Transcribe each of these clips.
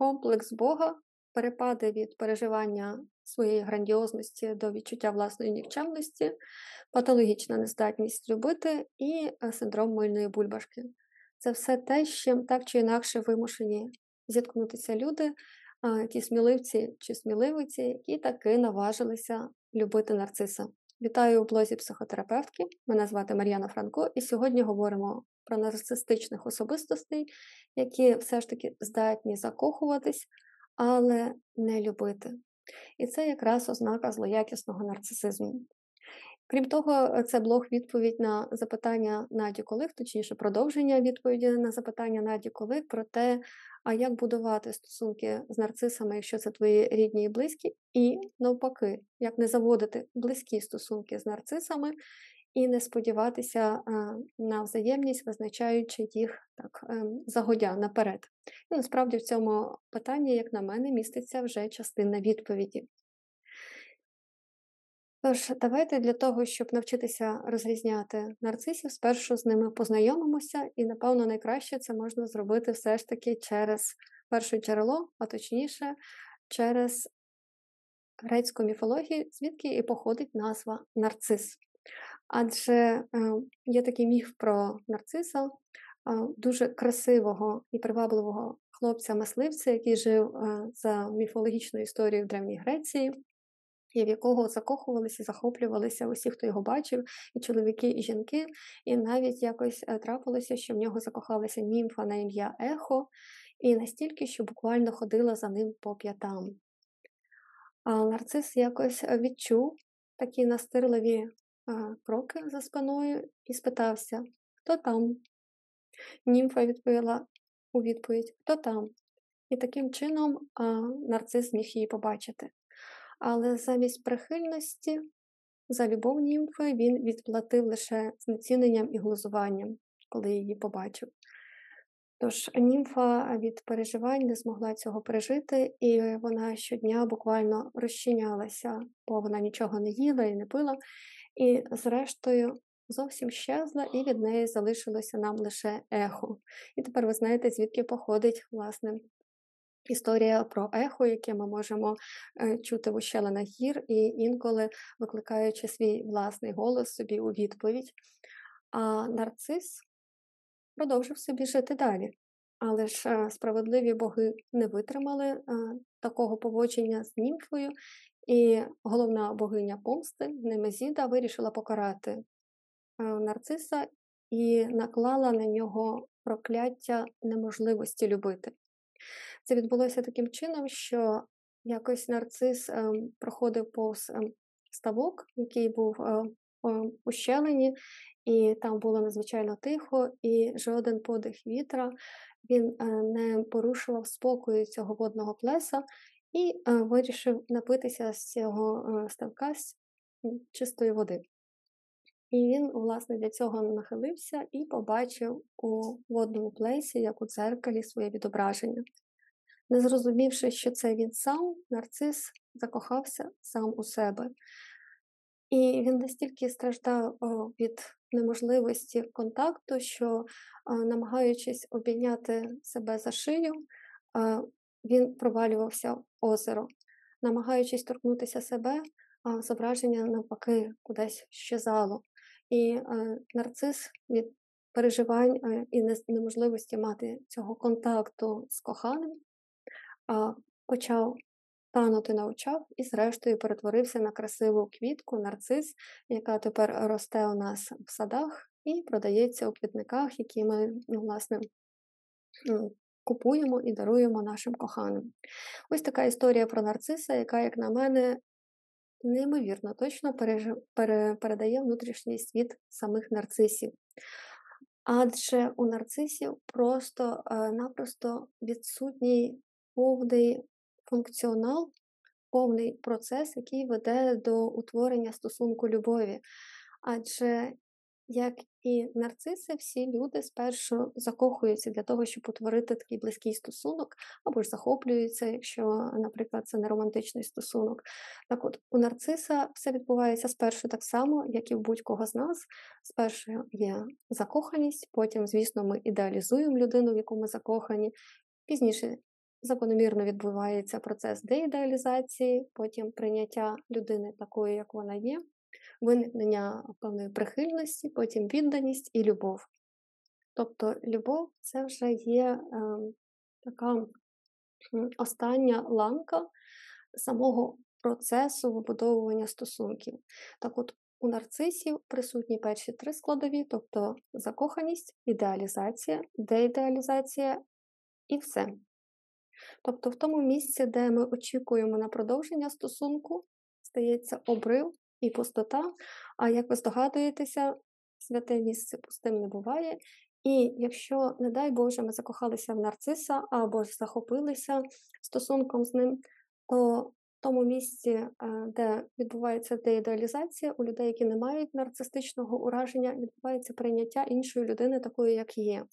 комплекс Бога, перепади від переживання своєї грандіозності до відчуття власної нікчемності, патологічна нездатність любити і е, синдром мильної бульбашки. Це все те, з чим так чи інакше вимушені зіткнутися люди, ті сміливці чи сміливиці, які таки наважилися любити нарциса. Вітаю у блозі психотерапевтки. Мене звати Мар'яна Франко, і сьогодні говоримо про нарцистичних особистостей, які все ж таки здатні закохуватись, але не любити. І це якраз ознака злоякісного нарцисизму. Крім того, це блог відповідь на запитання Наді Колик, точніше, продовження відповіді на запитання Наді Колик про те, а як будувати стосунки з нарцисами, якщо це твої рідні і близькі, і навпаки, як не заводити близькі стосунки з нарцисами і не сподіватися на взаємність, визначаючи їх так ем, загодя наперед. І насправді в цьому питанні, як на мене, міститься вже частина відповіді. Тож, давайте для того, щоб навчитися розрізняти нарцисів, спершу з ними познайомимося, і, напевно, найкраще це можна зробити все ж таки через перше джерело, а точніше, через грецьку міфологію, звідки і походить назва нарцис. Адже е, є такий міф про нарциса, е, дуже красивого і привабливого хлопця-мисливця, який жив е, за міфологічною історією в Древній Греції і в якого закохувалися, захоплювалися усі, хто його бачив, і чоловіки, і жінки. І навіть якось трапилося, що в нього закохалася німфа на ім'я Ехо, і настільки, що буквально ходила за ним по п'ятам. А нарцис якось відчув такі настирливі кроки за спиною і спитався, хто там? Німфа відповіла у відповідь, хто там? І таким чином нарцис зміг її побачити але замість прихильності за любов німфи він відплатив лише знеціненням і глузуванням, коли її побачив. Тож німфа від переживань не змогла цього пережити, і вона щодня буквально розчинялася, бо вона нічого не їла і не пила, і, зрештою, зовсім щезла, і від неї залишилося нам лише ехо. І тепер ви знаєте, звідки походить власне Історія про ехо, яке ми можемо е, чути в ущелинах гір, і інколи викликаючи свій власний голос собі у відповідь. А нарцис продовжив собі жити далі. Але ж е, справедливі боги не витримали е, такого поводження з німфою, і головна богиня помсти Немезіда вирішила покарати нарциса і наклала на нього прокляття неможливості любити. Це відбулося таким чином, що якось нарцис ем, проходив повз ем, ставок, який був е, ущелені, і там було надзвичайно тихо, і жоден подих вітра він е, не порушував спокою цього водного плеса і е, вирішив напитися з цього ставка з чистої води. І він, власне, для цього нахилився і побачив у водному плесі, як у дзеркалі, своє відображення. Не зрозумівши, що це він сам, нарцис закохався сам у себе. І він настільки страждав від неможливості контакту, що, намагаючись обійняти себе за шию, він провалювався в озеро, намагаючись торкнутися себе, а зображення навпаки кудись щезало. І нарцис від переживань і неможливості мати цього контакту з коханим почав танути на очах і, зрештою, перетворився на красиву квітку, нарцис, яка тепер росте у нас в садах і продається у квітниках, які ми, ну, власне, купуємо і даруємо нашим коханим. Ось така історія про нарциса, яка, як на мене, неймовірно точно передає внутрішній світ самих нарцисів. Адже у нарцисів просто-напросто відсутній повний функціонал, повний процес, який веде до утворення стосунку любові. Адже, як і нарциси, всі люди спершу закохуються для того, щоб утворити такий близький стосунок, або ж захоплюються, якщо, наприклад, це не романтичний стосунок. Так от, у нарциса все відбувається спершу так само, як і в будь-кого з нас. Спершу є закоханість, потім, звісно, ми ідеалізуємо людину, в яку ми закохані. Пізніше закономірно відбувається процес деідеалізації, потім прийняття людини такою, як вона є, виникнення певної прихильності, потім відданість і любов. Тобто любов це вже є е, така остання ланка самого процесу вибудовування стосунків. Так от у нарцисів присутні перші три складові, тобто закоханість, ідеалізація, деідеалізація і все. Тобто, в тому місці, де ми очікуємо на продовження стосунку, стається обрив і пустота. А як ви здогадуєтеся, святе місце пустим не буває. І якщо, не дай Боже, ми закохалися в нарциса або ж захопилися стосунком з ним, то в тому місці, е, де відбувається деідеалізація, у людей, які не мають нарцистичного ураження, відбувається прийняття іншої людини такою, як є.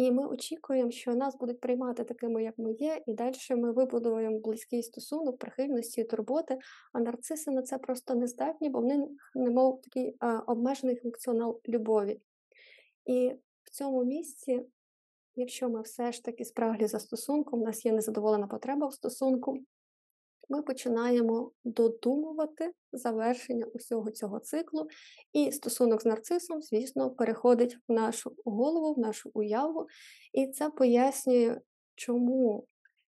І ми очікуємо, що нас будуть приймати такими, як ми є, і далі ми вибудуємо близький стосунок, прихильності, турботи, а нарциси на це просто не здатні, бо вони немов такий а, обмежений функціонал любові. І в цьому місці, якщо ми все ж таки спраглі за стосунком, у нас є незадоволена потреба в стосунку, ми починаємо додумувати завершення усього цього циклу, і стосунок з нарцисом, звісно, переходить в нашу голову, в нашу уяву, і це пояснює, чому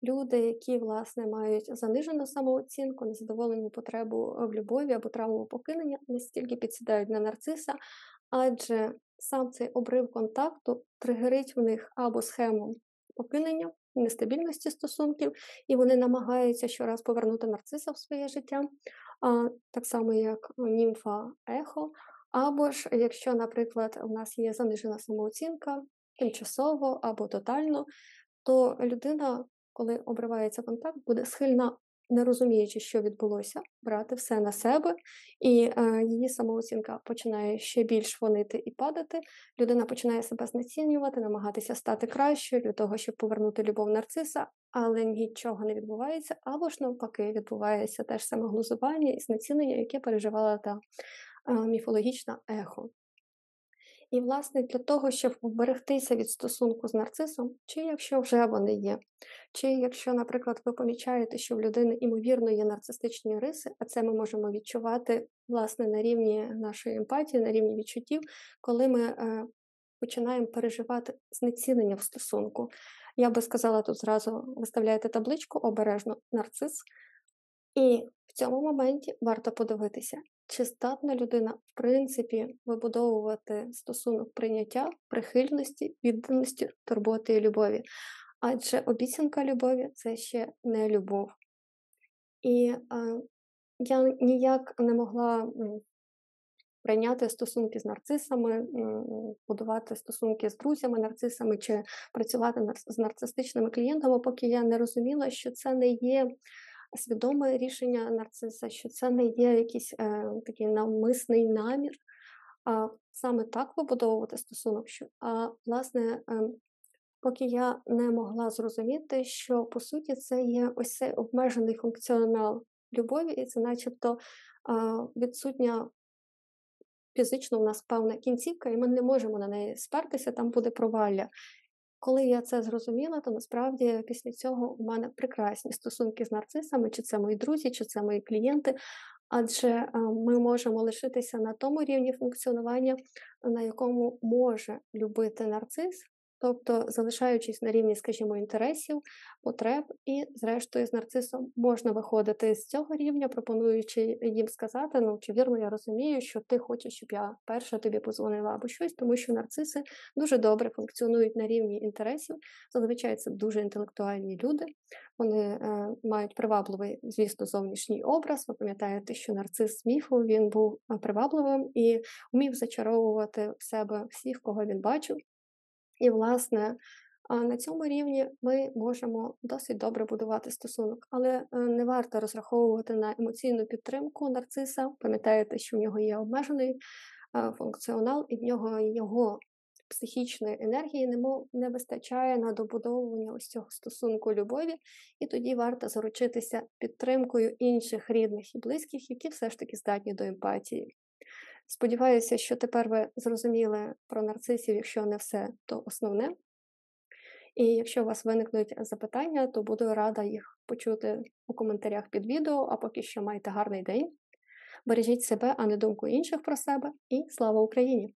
люди, які власне мають занижену самооцінку, незадоволену потребу в любові або травму покинення, настільки підсідають на нарциса, адже сам цей обрив контакту тригерить в них або схему покинення, нестабільності стосунків, і вони намагаються щораз повернути нарциса в своє життя, а, так само як німфа ехо. Або ж, якщо, наприклад, у нас є занижена самооцінка тимчасово або тотально, то людина, коли обривається контакт, буде схильна не розуміючи, що відбулося, брати все на себе, і е, її самооцінка починає ще більш фонити і падати. Людина починає себе знецінювати, намагатися стати кращою для того, щоб повернути любов нарциса, але нічого не відбувається, або ж навпаки, відбувається теж саме глузування і знецінення, яке переживала та е, міфологічна ехо. І, власне, для того, щоб вберегтися від стосунку з нарцисом, чи якщо вже вони є, чи якщо, наприклад, ви помічаєте, що в людини імовірно є нарцистичні риси, а це ми можемо відчувати власне на рівні нашої емпатії, на рівні відчуттів, коли ми е, починаємо переживати знецінення в стосунку. Я би сказала, тут зразу виставляєте табличку обережно нарцис, і в цьому моменті варто подивитися, чи здатна людина, в принципі, вибудовувати стосунок прийняття, прихильності, відданості, турботи і любові. Адже обіцянка любові це ще не любов. І а, я ніяк не могла прийняти стосунки з нарцисами, будувати стосунки з друзями, нарцисами чи працювати з нарцистичними клієнтами, поки я не розуміла, що це не є свідоме рішення нарциса, що це не є якийсь е, такий навмисний намір, а саме так вибудовувати стосунок. Що, А власне, е, поки я не могла зрозуміти, що по суті це є ось цей обмежений функціонал любові, і це, начебто, е, відсутня. Фізично у нас певна кінцівка, і ми не можемо на неї спертися, там буде провалля. Коли я це зрозуміла, то насправді після цього у мене прекрасні стосунки з нарцисами, чи це мої друзі, чи це мої клієнти, адже е, ми можемо лишитися на тому рівні функціонування, на якому може любити нарцис, Тобто, залишаючись на рівні, скажімо, інтересів, потреб, і, зрештою, з нарцисом можна виходити з цього рівня, пропонуючи їм сказати, ну чи вірно я розумію, що ти хочеш, щоб я перша тобі позвонила або щось, тому що нарциси дуже добре функціонують на рівні інтересів. Зазвичай це дуже інтелектуальні люди. Вони е, мають привабливий, звісно, зовнішній образ. Ви пам'ятаєте, що нарцис міфу він був е, привабливим і вмів зачаровувати в себе всіх, кого він бачив. І, власне, на цьому рівні ми можемо досить добре будувати стосунок, але е, не варто розраховувати на емоційну підтримку нарциса. Пам'ятаєте, що в нього є обмежений функціонал, і в нього його психічної енергії немов не вистачає на добудовування ось цього стосунку любові, і тоді варто заручитися підтримкою інших рідних і близьких, які все ж таки здатні до емпатії. Сподіваюся, що тепер ви зрозуміли про нарцисів, якщо не все, то основне. І якщо у вас виникнуть запитання, то буду рада їх почути у коментарях під відео. А поки що майте гарний день. Бережіть себе, а не думку інших про себе. І слава Україні!